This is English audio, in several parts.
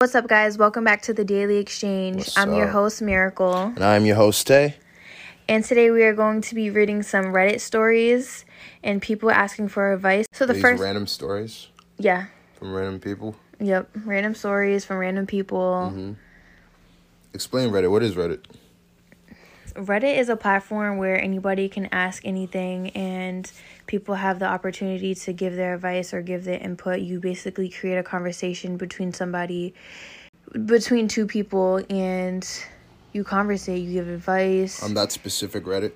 What's up, guys? Welcome back to the Daily Exchange. What's I'm your host, Myracol. And I'm your host, Tay. And today we are going to be reading some Reddit stories and people asking for advice. So the These first, random stories yeah, from random people. yep, random stories from random people. Mm-hmm. Explain Reddit. What is Reddit? Reddit is a platform where anybody can ask anything and people have the opportunity to give their advice or give their input. You basically create a conversation between somebody, between two people, and you conversate, you give advice. On that specific Reddit?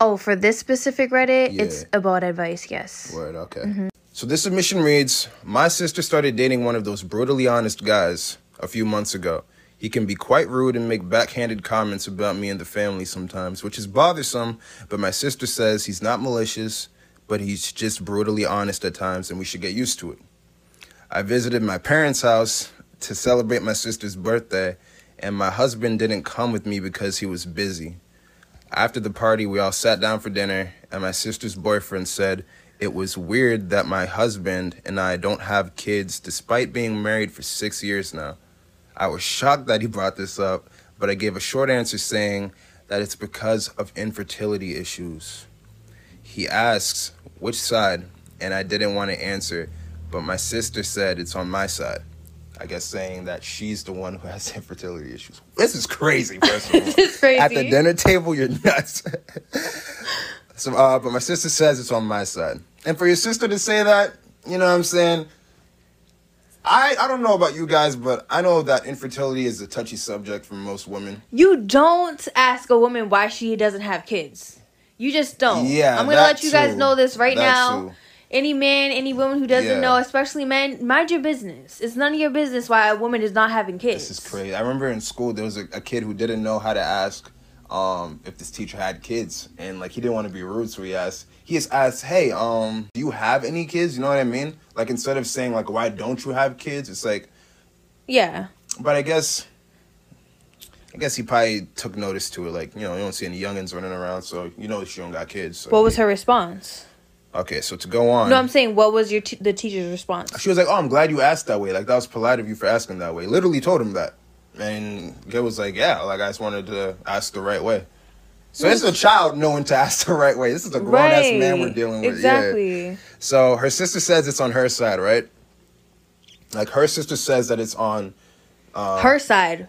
oh, for this specific Reddit, it's about advice, yes. Word, okay. Mm-hmm. So this submission reads My sister started dating one of those brutally honest guys a few months ago. He can be quite rude and make backhanded comments about me and the family sometimes, which is bothersome, but my sister says he's not malicious, but he's just brutally honest at times and we should get used to it. I visited my parents' house to celebrate my sister's birthday, and my husband didn't come with me because he was busy. After the party, we all sat down for dinner, and my sister's boyfriend said it was weird that my husband and I don't have kids despite being married for six years now. I was shocked that he brought this up, but I gave a short answer saying that it's because of infertility issues. He asks which side, and I didn't want to answer, but my sister said it's on my side. I guess saying that she's the one who has infertility issues. This is crazy, first of all. This is crazy. At the dinner table, you're nuts. so, uh, but my sister says it's on my side. And for your sister to say that, you know what I'm saying? I, I don't know about you guys, but I know that infertility is a touchy subject for most women. You don't ask a woman why she doesn't have kids. You just don't. Yeah, I'm gonna let you guys too. know this right That now. too. Any man, any woman who doesn't Yeah. know, especially men, mind your business. It's none of your business why a woman is not having kids. This is crazy. I remember in school there was a, a kid who didn't know how to ask um, if this teacher had kids, and like he didn't want to be rude, so he asked. He just asked, "Hey, um, do you have any kids?" You know what I mean? Like instead of saying like, "Why don't you have kids?" It's like, Yeah. but I guess, I guess he probably took notice to it. Like you know, you don't see any youngins running around, so you know she don't got kids. So. What was her response? Okay, so to go on. No, I'm saying what was your t- the teacher's response? She was like, "Oh, I'm glad you asked that way. Like that was polite of you for asking that way." Literally told him that, and Gil was like, "Yeah, like I just wanted to ask the right way." So it's a child knowing to ask the right way. This is a grown ass man we're dealing with. Yeah. Exactly. So her sister says it's on her side, right? Like her sister says that it's on, uh, her side.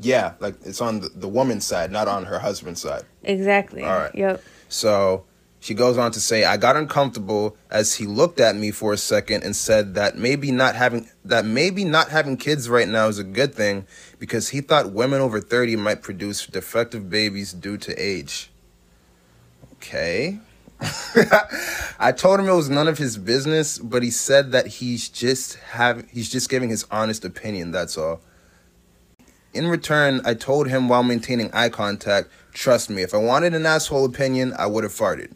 yeah, like it's on the, the woman's side, not on her husband's side. Exactly. All right. Yep. So she goes on to say, I got uncomfortable as he looked at me for a second and said that maybe not having that maybe not having kids right now is a good thing because he thought women over 30 might produce defective babies due to age. Okay. I told him it was none of his business, but he said that he's just have he's just giving his honest opinion, that's all. In return, I told him while maintaining eye contact, trust me, if I wanted an asshole opinion, I would have farted.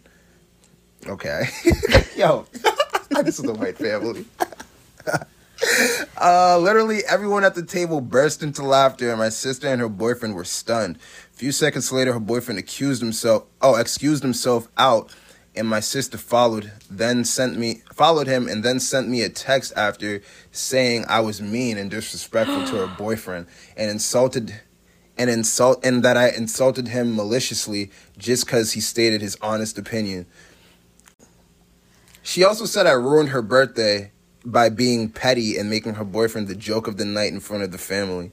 Okay. Yo, this is a white family. uh, literally, everyone at the table burst into laughter, and my sister and her boyfriend were stunned. A few seconds later, her boyfriend accused himself, oh, excused himself out, and my sister followed, then sent me, followed him, and then sent me a text after saying I was mean and disrespectful to her boyfriend, and insulted and insult and that I insulted him maliciously just because he stated his honest opinion. She also said I ruined her birthday by being petty and making her boyfriend the joke of the night in front of the family.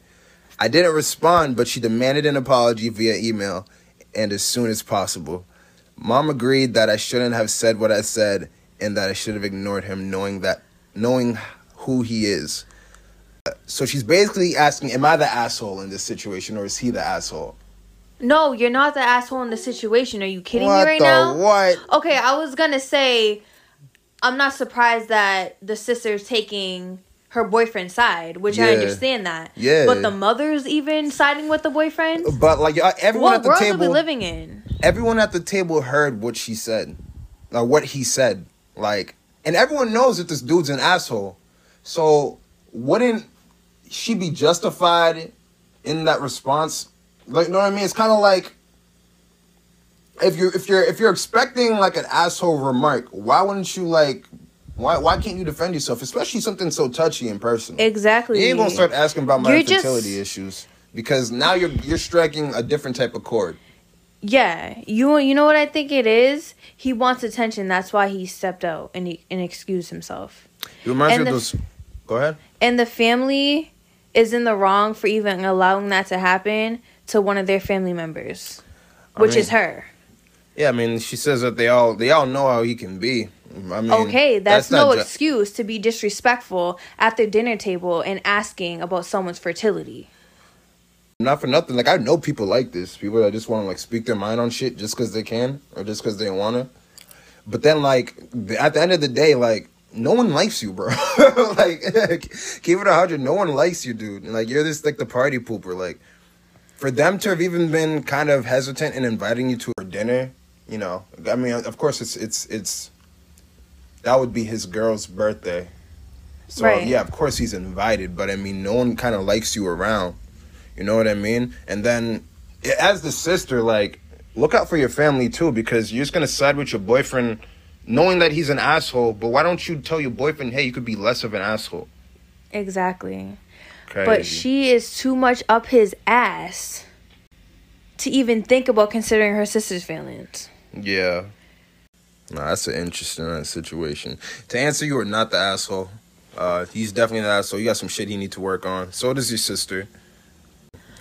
I didn't respond, but she demanded an apology via email and as soon as possible. Mom agreed that I shouldn't have said what I said and that I should have ignored him knowing that knowing who he is. So she's basically asking, Am I the asshole in this situation or is he the asshole? No, you're not the asshole in the situation. Are you kidding what me right the now? what? Okay, I was gonna say, I'm not surprised that the sister's taking her boyfriend's side, which I understand that. Yeah. But the mother's even siding with the boyfriend. But like everyone What at the world are we table, living in? everyone at the table heard what she said, or what he said. Like, and everyone knows that this dude's an asshole. So wouldn't she be justified in that response? Like, you know what I mean? It's kind of like if you if you're if you're expecting like an asshole remark, why wouldn't you like Why why can't you defend yourself, especially something so touchy and personal? Exactly. You ain't gonna start asking about my You're infertility just- issues because now you're you're striking a different type of chord. Yeah, you you know what I think it is. He wants attention. That's why he stepped out and he, and excused himself. It reminds And me the- of those. Go ahead. And the family is in the wrong for even allowing that to happen to one of their family members, I which mean, is her. Yeah, I mean, she says that they all they all know how he can be. I mean, Okay, that's, not no ju- excuse to be disrespectful at the dinner table and asking about someone's fertility. Not for nothing. Like I know people like this. People that just want to like speak their mind on shit just because they can or just because they want to. But then, like at the end of the day, like no one likes you, bro. like keep it a hundred. No one likes you, dude. And, like you're this like the party pooper. Like for them to have even been kind of hesitant in inviting you to a dinner, you know. I mean, of course, it's it's it's that would be his girl's birthday. So Right. yeah, of course he's invited, but I mean, no one kind of likes you around. You know what I mean? And then, as the sister, like, look out for your family too, because you're just gonna side with your boyfriend, knowing that he's an asshole. But why don't you tell your boyfriend, hey, you could be less of an asshole? Exactly. Crazy. But she is too much up his ass to even think about considering her sister's feelings. Yeah. Nah, that's an interesting uh, situation. To answer, you are not the asshole. Uh, he's definitely the asshole. You got some shit he need to work on. So does your sister.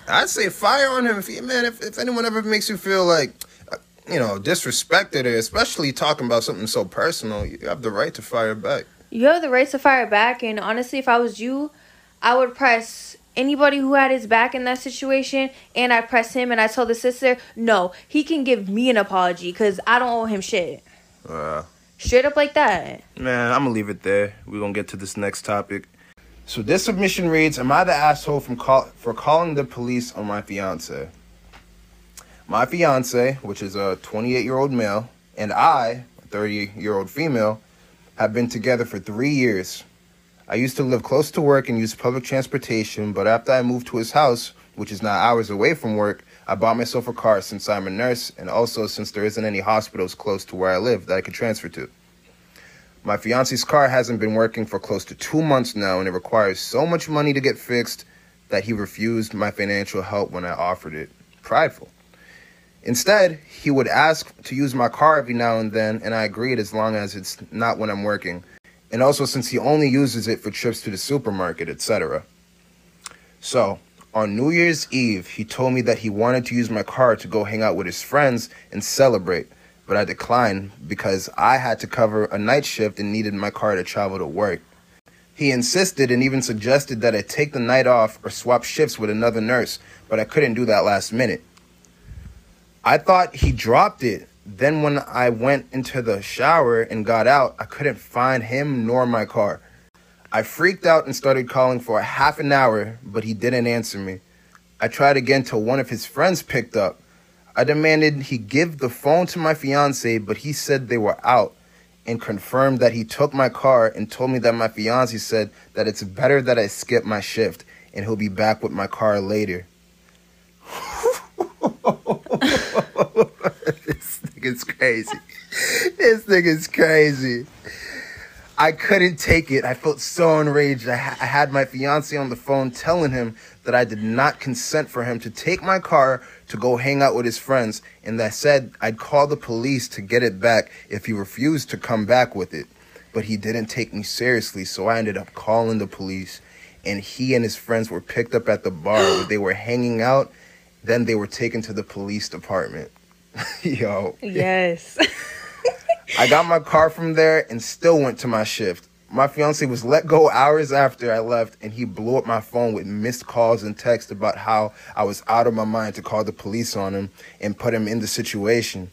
I'd say fire on him if he, man. If, if anyone ever makes you feel like, uh, you know, disrespected, or especially talking about something so personal, you have the right to fire back. You have the right to fire back, and honestly, if I was you, I would press anybody who had his back in that situation, and I press him, and I told the sister, no, he can give me an apology because I don't owe him shit. Uh, Straight up like that. Man, I'm gonna leave it there. We're gonna get to this next topic. So this submission reads: Am I the asshole from call for calling the police on my fiance? My fiance, which is a 28 year old male, and I, a 30 year old female, have been together for three years. I used to live close to work and use public transportation, but after I moved to his house, which is now hours away from work, I bought myself a car since I'm a nurse and also since there isn't any hospitals close to where I live that I could transfer to. My fiance's car hasn't been working for close to two months now, and it requires so much money to get fixed that he refused my financial help when I offered it. Prideful. Instead, he would ask to use my car every now and then, and I agreed as long as it's not when I'm working. And also since he only uses it for trips to the supermarket, etc. So, on New Year's Eve, he told me that he wanted to use my car to go hang out with his friends and celebrate, but I declined because I had to cover a night shift and needed my car to travel to work. He insisted and even suggested that I take the night off or swap shifts with another nurse, but I couldn't do that last minute. I thought he dropped it. Then, when I went into the shower and got out, I couldn't find him nor my car. I freaked out and started calling for a half an hour, but he didn't answer me. I tried again till one of his friends picked up. I demanded he give the phone to my fiance, but he said they were out and confirmed that he took my car and told me that my fiance said that it's better that I skip my shift and he'll be back with my car later. nigga's crazy. This nigga's crazy. I couldn't take it. I felt so enraged. I, ha- I had my fiance on the phone telling him that I did not consent for him to take my car to go hang out with his friends, and that said I'd call the police to get it back if he refused to come back with it. But he didn't take me seriously, so I ended up calling the police, and he and his friends were picked up at the bar where they were hanging out. Then they were taken to the police department. Yo. Yes. I got my car from there and still went to my shift. My fiance was let go hours after I left, and he blew up my phone with missed calls and texts about how I was out of my mind to call the police on him and put him in the situation.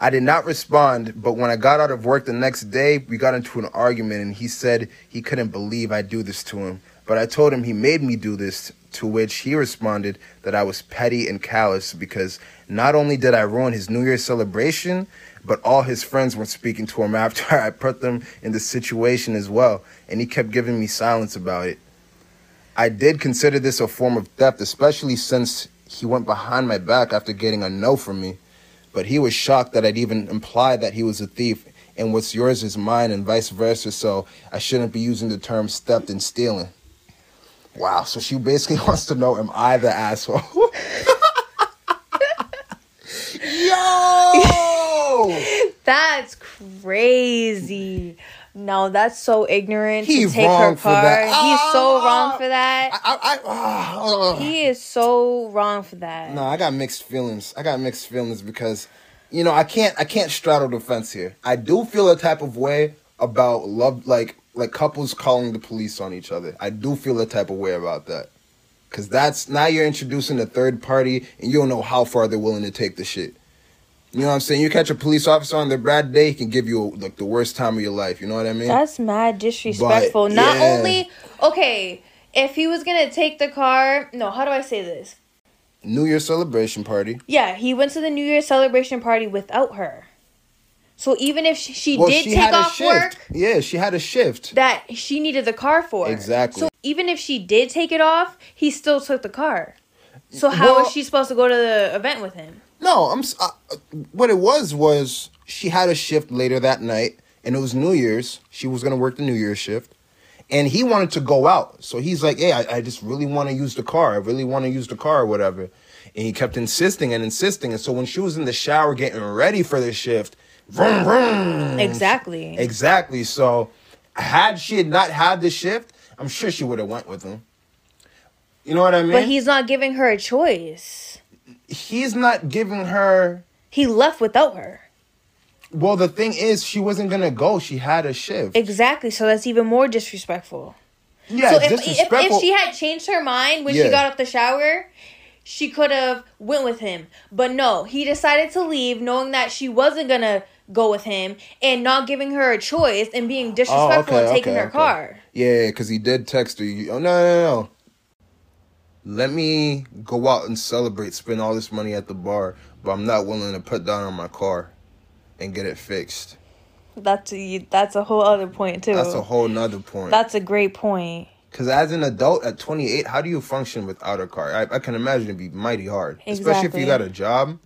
I did not respond, but when I got out of work the next day, we got into an argument, and he said he couldn't believe I do this to him. But I told him he made me do this, to which he responded that I was petty and callous because not only did I ruin his New Year's celebration, but all his friends were speaking to him after I put them in the situation as well, and he kept giving me silence about it. I did consider this a form of theft, especially since he went behind my back after getting a no from me. But he was shocked that I'd even implied that he was a thief and what's yours is mine, and vice versa. So I shouldn't be using the term theft and stealing. Wow. So she basically wants to know, am I the asshole? Yo! That's crazy. No, that's so ignorant He to take wrong her for car. that. He's so Ah! wrong for that. I, I, ah, He is so wrong for that. No, I got mixed feelings. I got mixed feelings because, you know, I can't I can't straddle the fence here. I do feel a type of way about love, like like couples calling the police on each other. I do feel a type of way about that, because that's now you're introducing a third party, and you don't know how far they're willing to take the shit. You know what I'm saying? You catch a police officer on their bad day, he can give you like the worst time of your life. You know what I mean? That's mad disrespectful. But, Not yeah. only okay, if he was gonna take the car, no, how do I say this? New Year celebration party. Yeah, he went to the New Year celebration party without her. So even if she, she Well, did she take off shift. work, Yeah, she had a shift. that she needed the car for. Exactly. So even if she did take it off, he still took the car. So how Well- is she supposed to go to the event with him? No, I'm. s- Uh, what it was was she had a shift later that night, and it was New Year's. She was gonna work the New Year's shift, and he wanted to go out. So he's like, "Hey, I, I just really want to use the car. I really want to use the car, or whatever." And he kept insisting and insisting. And so when she was in the shower getting ready for the shift, vroom, vroom, Exactly. exactly. So had she not had the shift, I'm sure she would have went with him. You know what I mean? But he's not giving her a choice. he's not giving her He left without her. Well, the thing is, she wasn't gonna go. She had a shift. Exactly. So that's even more disrespectful. yeah, so if, if if she had changed her mind when Yeah. she got up the shower, she could have went with him. But no, he decided to leave knowing that she wasn't gonna go with him and not giving her a choice and being disrespectful oh, and taking her car. Yeah, because he did text her. Oh no, no, no! Let me go out and celebrate, spend all this money at the bar, but I'm not willing to put down on my car and get it fixed. That's a, that's a whole other point too. That's a whole nother point. That's a great point. Because as an adult at 28, how do you function without a car? I, I can imagine it'd be mighty hard, especially if you got a job.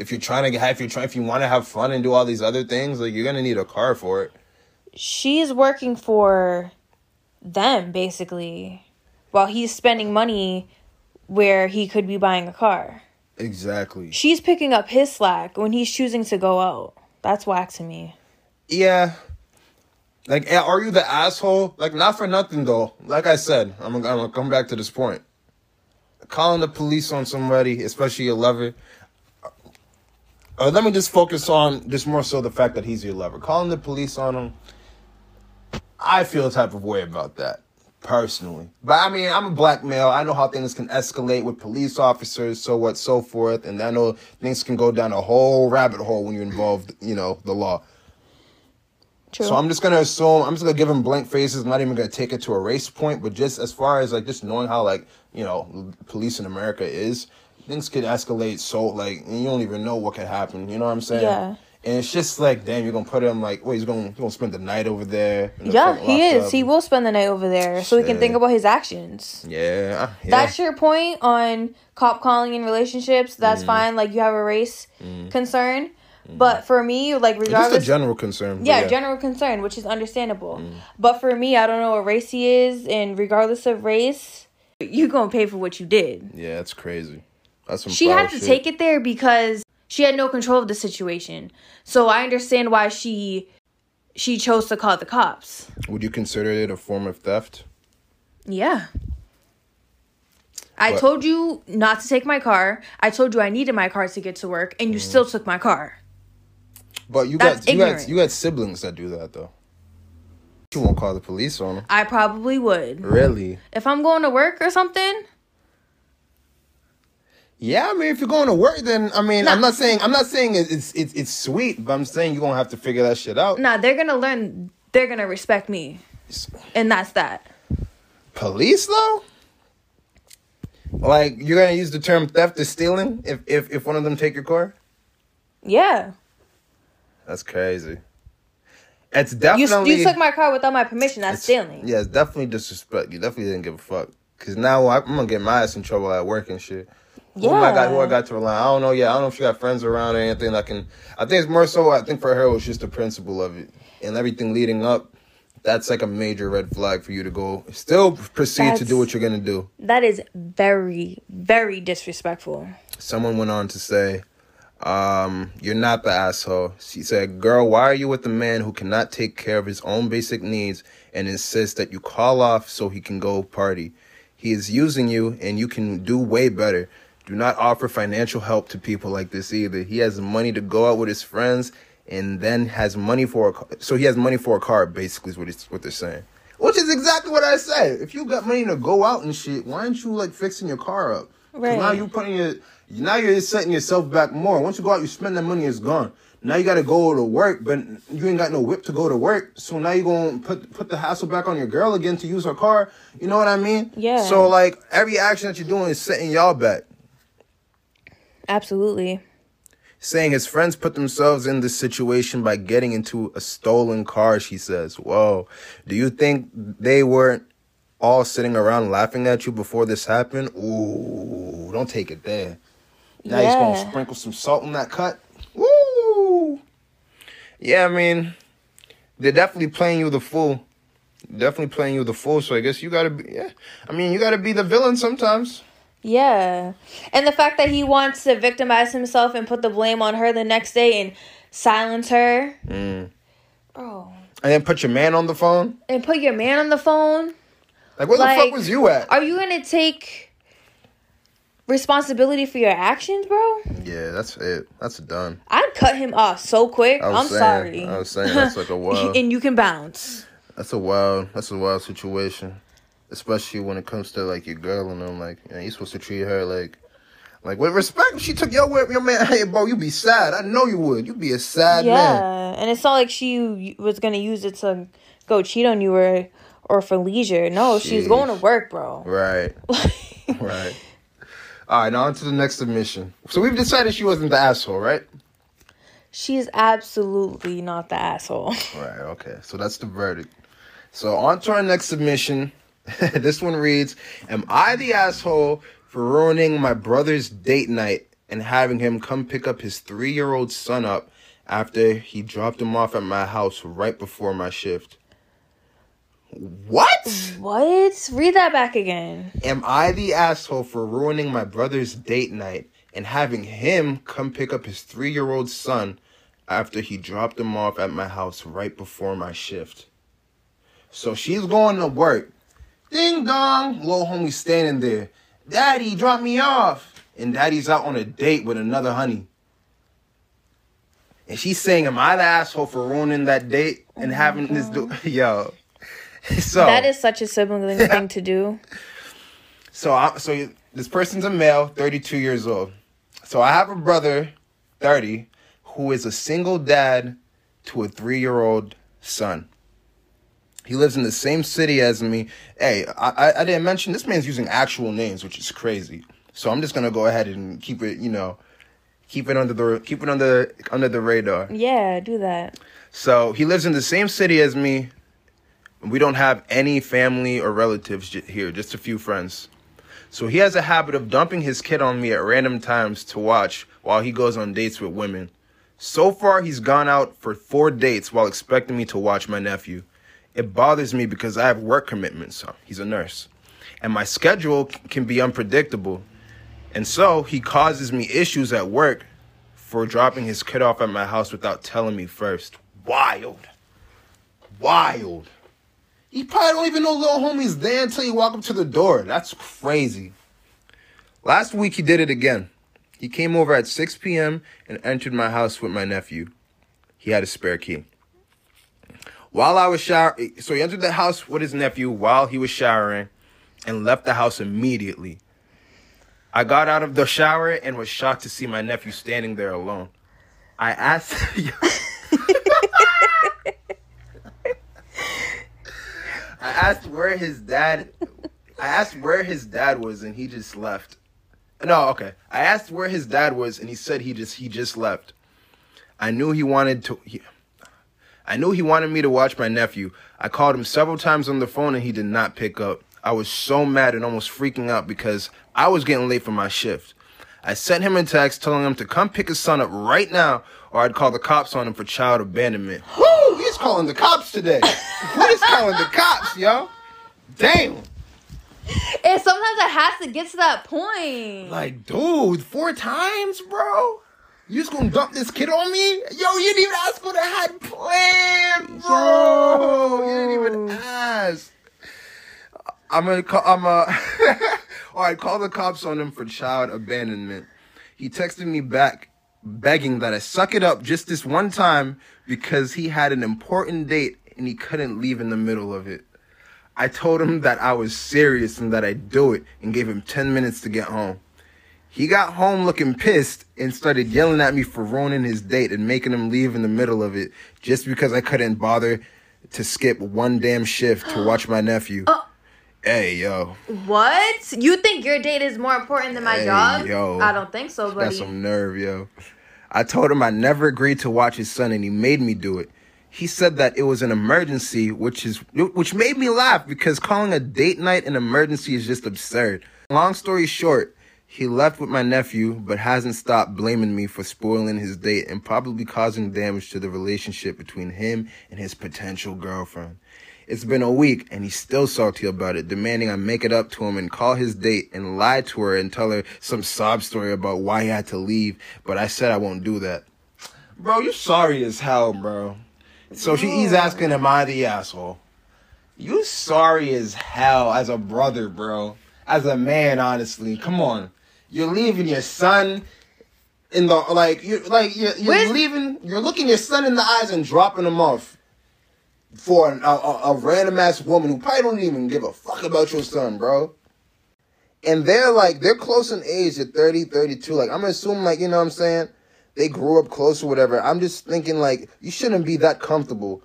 If you're trying to get, if you're trying, if you want to have fun and do all these other things, like you're gonna need a car for it. She's working for them basically, while he's spending money where he could be buying a car. Exactly. She's picking up his slack when he's choosing to go out. That's whack to me. Yeah. Like, are you the asshole? Like, not for nothing though. Like I said, I'm, gonna- I'm gonna come back to this point. Calling the police on somebody, especially your lover. Uh, let me just focus on just more so the fact that he's your lover. Calling the police on him, I feel a type of way about that personally. But I mean, I'm a black male. I know how things can escalate with police officers, so what, so forth, and I know things can go down a whole rabbit hole when you're involved, you know, the law. True. So I'm just gonna assume I'm just gonna give him blank faces. I'm not even gonna take it to a race point, but just as far as like just knowing how like you know police in America is, things could escalate so like you don't even know what could happen. You know what I'm saying? Yeah. And it's just like, damn, you're gonna put him like, wait, he's gonna he's gonna spend the night over there. the yeah, he is. lockup. He will spend the night over there so he can think about his actions. Yeah, yeah. That's your point on cop calling in relationships. Mm. That's fine. Like you have a race mm. concern. Mm. But for me, like just a regardless general concern. but yeah, general concern, which is understandable. Mm. But for me, I don't know what race he is, and regardless of race, you gonna pay for what you did. yeah, that's crazy. That's some She had to shit. take it there because she had no control of the situation. So I understand why she she chose to call the cops. Would you consider it a form of theft? Yeah. I But- told you not to take my car. I told you I needed my car to get to work, and you Mm. still took my car. But you That's got you got you got siblings that do that though. You won't call the police on them. I probably would. Really? If I'm going to work or something, Yeah, I mean, if you're going to work, then I mean, Nah. I'm not saying I'm not saying it's it's it's sweet, but I'm saying you're gonna have to figure that shit out. nah, they're gonna learn. They're gonna respect me, and that's that. Police though, like you're gonna use the term theft or stealing if if if one of them take your car. Yeah, That's crazy. It's definitely you took my car without my permission. That's stealing. Yeah, it's definitely disrespect. You definitely didn't give a fuck. Cause now I- I'm gonna get my ass in trouble at work and shit. Who I got? Who I got to rely? on? I don't know. Yeah, I don't know if she got friends around or anything that can. I think it's more so. I think for her it was just the principle of it and everything leading up. That's like a major red flag for you to go. Still proceed to do what you're gonna do. That is very, very disrespectful. Someone went on to say, um, "You're not the asshole." She said, "Girl, why are you with a man who cannot take care of his own basic needs and insists that you call off so he can go party? He is using you, and you can do way better." Do not offer financial help to people like this either. He has money to go out with his friends and then has money for a car. So he has money for a car, basically, is what, it's, what they're saying. Which is exactly what I said. If you got money to go out and shit, why aren't you like fixing your car up? 'Cause Now Right. you putting your now you're setting yourself back more. Once you go out, you spend that money, it's gone. Now you gotta go to work, but you ain't got no whip to go to work. So now you gonna put put the hassle back on your girl again to use her car. You know what I mean? Yeah. So like every action that you're doing is setting y'all back. Absolutely. saying his friends put themselves in this situation by getting into a stolen car, she says. Whoa. Do you think they weren't all sitting around laughing at you before this happened? Ooh, don't take it there. Now he's gonna sprinkle some salt in that cut. Woo! Yeah, I mean, they're definitely playing you the fool. Definitely playing you the fool. So I guess you gotta be. Yeah, I mean, you gotta be the villain sometimes. Yeah. And the fact that he wants to victimize himself and put the blame on her the next day and silence her. Mm. Bro. And then put your man on the phone. And put your man on the phone. Like, where the fuck was you at? Are you going to take responsibility for your actions, bro? Yeah, that's it. That's done. I'd cut him off so quick. I was I'm saying, sorry. I was saying that's like a wild. and you can bounce. That's a wild. That's a wild situation, especially when it comes to like your girl and I'm like, yeah, you supposed to treat her like, like with respect. If she took your whip, your man, hey, bro, you be sad. I know you would. You be a sad Yeah. man. And it's not like she was going to use it to go cheat on you or or for leisure. No, she's going to work, bro. Right. right. All right. Now on to the next submission. So we've decided she wasn't the asshole, right? She's absolutely not the asshole. Right. Okay. So that's the verdict. So on to our next submission. this one reads, "Am I the asshole for ruining my brother's date night and having him come pick up his three-year-old son up after he dropped him off at my house right before my shift?" What? What? Read that back again. Am I the asshole for ruining my brother's date night and having him come pick up his three year old son after he dropped him off at my house right before my shift? So she's going to work. Ding dong, little homie standing there. Daddy, drop me off. And daddy's out on a date with another honey. And she's saying, Am I the asshole for ruining that date and having this oh do yo. So That is such a sibling thing to do. So I, so this person's a male, 32 years old. So I have a brother, 30, who is a single dad to a 3-year-old son. He lives in the same city as me. Hey, I, I I didn't mention this man's using actual names, which is crazy. So I'm just gonna go ahead and keep it, you know, keep it under the keep it under under the radar. Yeah, do that. So he lives in the same city as me. We don't have any family or relatives j- here, just a few friends. So he has a habit of dumping his kid on me at random times to watch while he goes on dates with women. So far, he's gone out for four dates while expecting me to watch my nephew. It bothers me because I have work commitments. So He's a nurse. And my schedule can be unpredictable. And so he causes me issues at work for dropping his kid off at my house without telling me first. Wild. Wild. You probably don't even know little homie's there until you walk up to the door. That's crazy. Last week he did it again. He came over at 6 p.m. and entered my house with my nephew. He had a spare key. While I was showering, so he entered the house with his nephew while he was showering and left the house immediately. I got out of the shower and was shocked to see my nephew standing there alone. I asked I asked where his dad I asked where his dad was and he just left. No, okay. I asked where his dad was and he said he just he just left. I knew he wanted to he, I knew he wanted me to watch my nephew. I called him several times on the phone and he did not pick up. I was so mad and almost freaking out because I was getting late for my shift. I sent him a text telling him to come pick his son up right now, or I'd call the cops on him for child abandonment. Woo! He's calling the cops today. He's calling the cops, yo. Damn. And sometimes it has to get to that point. Like, dude, four times, bro. You just gonna dump this kid on me? Yo, you didn't even ask for the had plan, bro. You didn't even ask. I'm gonna call. I'm uh. All right, call the cops on him for child abandonment. He texted me back, begging that I suck it up just this one time because he had an important date and he couldn't leave in the middle of it. I told him that I was serious and that I'd do it and gave him 10 minutes to get home. He got home looking pissed and started yelling at me for ruining his date and making him leave in the middle of it just because I couldn't bother to skip one damn shift to watch my nephew. Oh. Hey, yo. What? You think your date is more important than my Hey, job? yo. I don't think so, buddy. some nerve, yo. I told him I never agreed to watch his son and he made me do it. He said that it was an emergency, which is which made me laugh because calling a date night an emergency is just absurd. Long story short, he left with my nephew but hasn't stopped blaming me for spoiling his date and probably causing damage to the relationship between him and his potential girlfriend. It's been a week and he's still salty about it, demanding I make it up to him and call his date and lie to her and tell her some sob story about why he had to leave. But I said I won't do that. Bro, you sorry as hell, bro. So she, he's asking, am I the asshole? You sorry as hell as a brother, bro. As a man, honestly. Come on. You're leaving your son in the like you like you're, you're Where's- leaving you're looking your son in the eyes and dropping him off for an, a, a, a random ass woman who probably don't even give a fuck about your son, bro. And they're like, they're close in age at 30, 32. Like, I'm assuming, like, you know what I'm saying? They grew up close or whatever. I'm just thinking, like, you shouldn't be that comfortable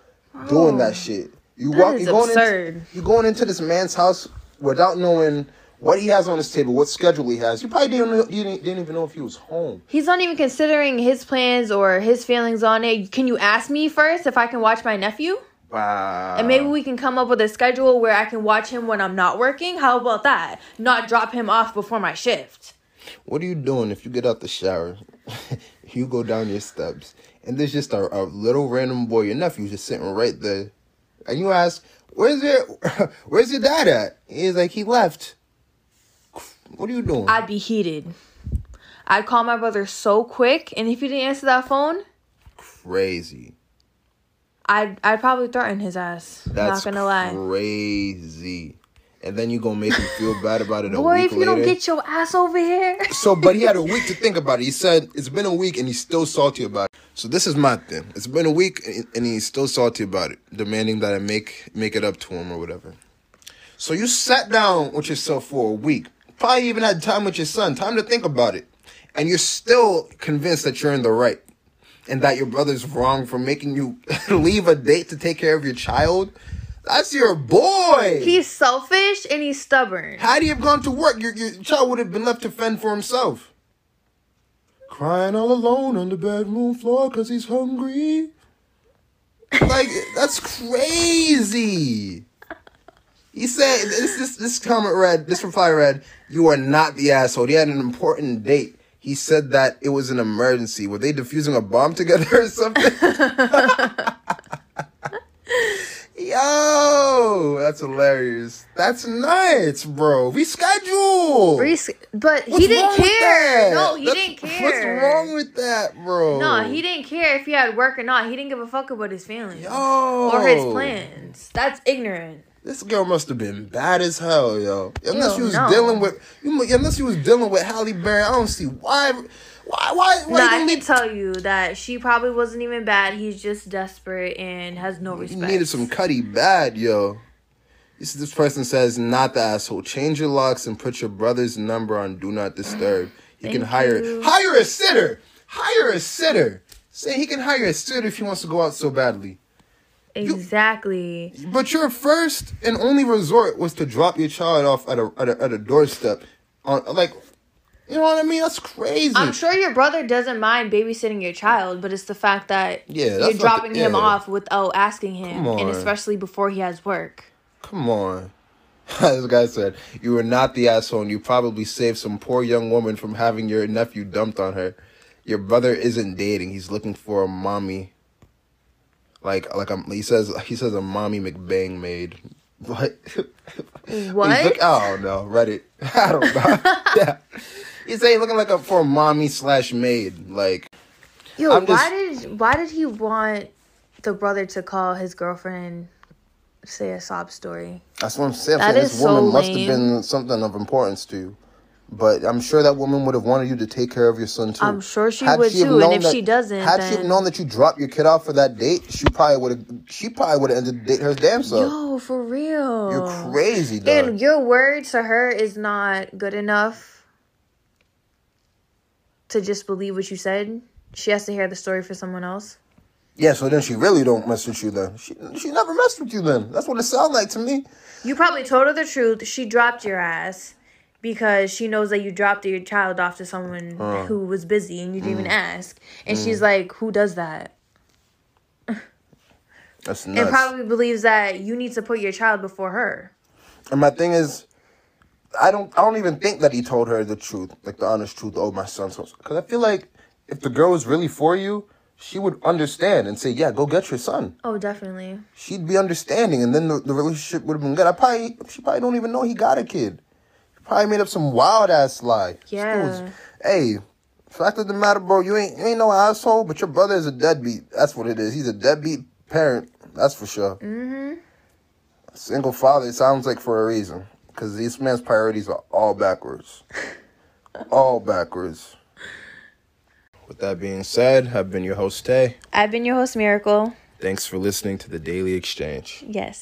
doing that oh. shit. You walk, you're going, absurd. into, you're going into this man's house without knowing what he has on his table, what schedule he has. You probably didn't, know, you didn't, didn't even know if he was home. He's not even considering his plans or his feelings on it. Can you ask me first if I can watch my nephew? Wow. And maybe we can come up with a schedule where I can watch him when I'm not working. How about that? Not drop him off before my shift. What are you doing if you get out the shower? you go down your steps, and there's just a, a little random boy, your nephew, just sitting right there, and you ask, "Where's your Where's your dad at?" He's like, "He left." What are you doing? I'd be heated. I'd call my brother so quick, and if he didn't answer that phone, Crazy. I'd I'd probably threaten his ass. That's not gonna lie. crazy. And then you gonna make him feel bad about it a Boy, week if you later. don't get your ass over here. So, but he had a week to think about it. He said it's been a week and he's still salty about it. So this is my thing. It's been a week and- and he's still salty about it, demanding that I make make it up to him or whatever. So you sat down with yourself for a week, probably even had time with your son, time to think about it, and you're still convinced that you're in the right and that your brother's wrong for making you leave a date to take care of your child. That's your boy. He's selfish and he's stubborn. Had he have gone to work, your, your child would have been left to fend for himself. Crying all alone on the bedroom floor because he's hungry. Like, that's crazy. He said, this, this, this comment read, this reply read, You are not the asshole. He had an important date. He said that it was an emergency. Were they defusing a bomb together or something? Yo, that's hilarious. That's nuts, bro. Reschedule. Res- but What's he didn't care. No, he That's- didn't care. What's wrong with that, bro? No, he didn't care if he had work or not. He didn't give a fuck about his feelings Yo. or his plans. That's ignorant. This girl must have been bad as hell, yo. Unless Ew, she was no. dealing with, you unless she was dealing with Halle Berry, I don't see why, why, why, why you I need- tell you that she probably wasn't even bad. He's just desperate and has no You respect. needed some cutty bad, yo. This this person says, not the asshole. Change your locks and put your brother's number on do not disturb. He can hire you. hire a sitter. Hire a sitter. Say he can hire a sitter if he wants to go out so badly. Exactly. But your first and only resort was to drop your child off at a at a, at a doorstep. On like, you know what I mean? That's crazy. I'm sure your brother doesn't mind babysitting your child, but it's the fact that Yeah, you're dropping the- him off without asking him, and especially before he has work. Come on. this guy said, You were not the asshole, and you probably saved some poor young woman from having your nephew dumped on her. Your brother isn't dating, he's looking for a mommy. Like like a, he says he says a mommy McBang made. What? What? Look, I don't know. Reddit. I don't know. yeah. He's saying looking like a for mommy slash maid. Like Yo, I'm why did why did he want the brother to call his girlfriend say a sob story? That's what I'm saying. That saying is this woman so must have been something of importance to you. But I'm sure that woman would have wanted you to take care of your son too. I'm sure she Had would have too, and if that- she doesn't, had she have known that you dropped your kid off for that date, she probably would have. She probably would have ended the date her damn self. Yo, for real. You're crazy, dog. And your word to her is not good enough to just believe what you said. She has to hear the story for someone else. yeah, so then she really don't mess with you. Then she she never messed with you. Then that's what it sounds like to me. You probably told her the truth. She dropped your ass because she knows that you dropped your child off to someone Uh. who was busy and you didn't Mm. even ask. And she's like, "Who does that?" That's And probably believes that you need to put your child before her. And my thing is, I don't, I don't even think that he told her the truth, like the honest truth. Oh, my son's because I feel like if the girl was really for you, she would understand and say, "Yeah, go get your son." Oh, definitely. She'd be understanding, and then the, the relationship would have been good. I probably, she probably don't even know he got a kid. Probably made up some wild ass lie. Yeah. Hey, fact of the matter, bro, you ain't, you ain't no asshole, but your brother is a deadbeat. That's what it is. He's a deadbeat parent. That's for sure. Mm-hmm. Single father, it sounds like for a reason. Because this man's priorities are all backwards. all backwards. With that being said, I've been your host, Tay. I've been your host, Myracol. Thanks for listening to the Daily Exchange. Yes.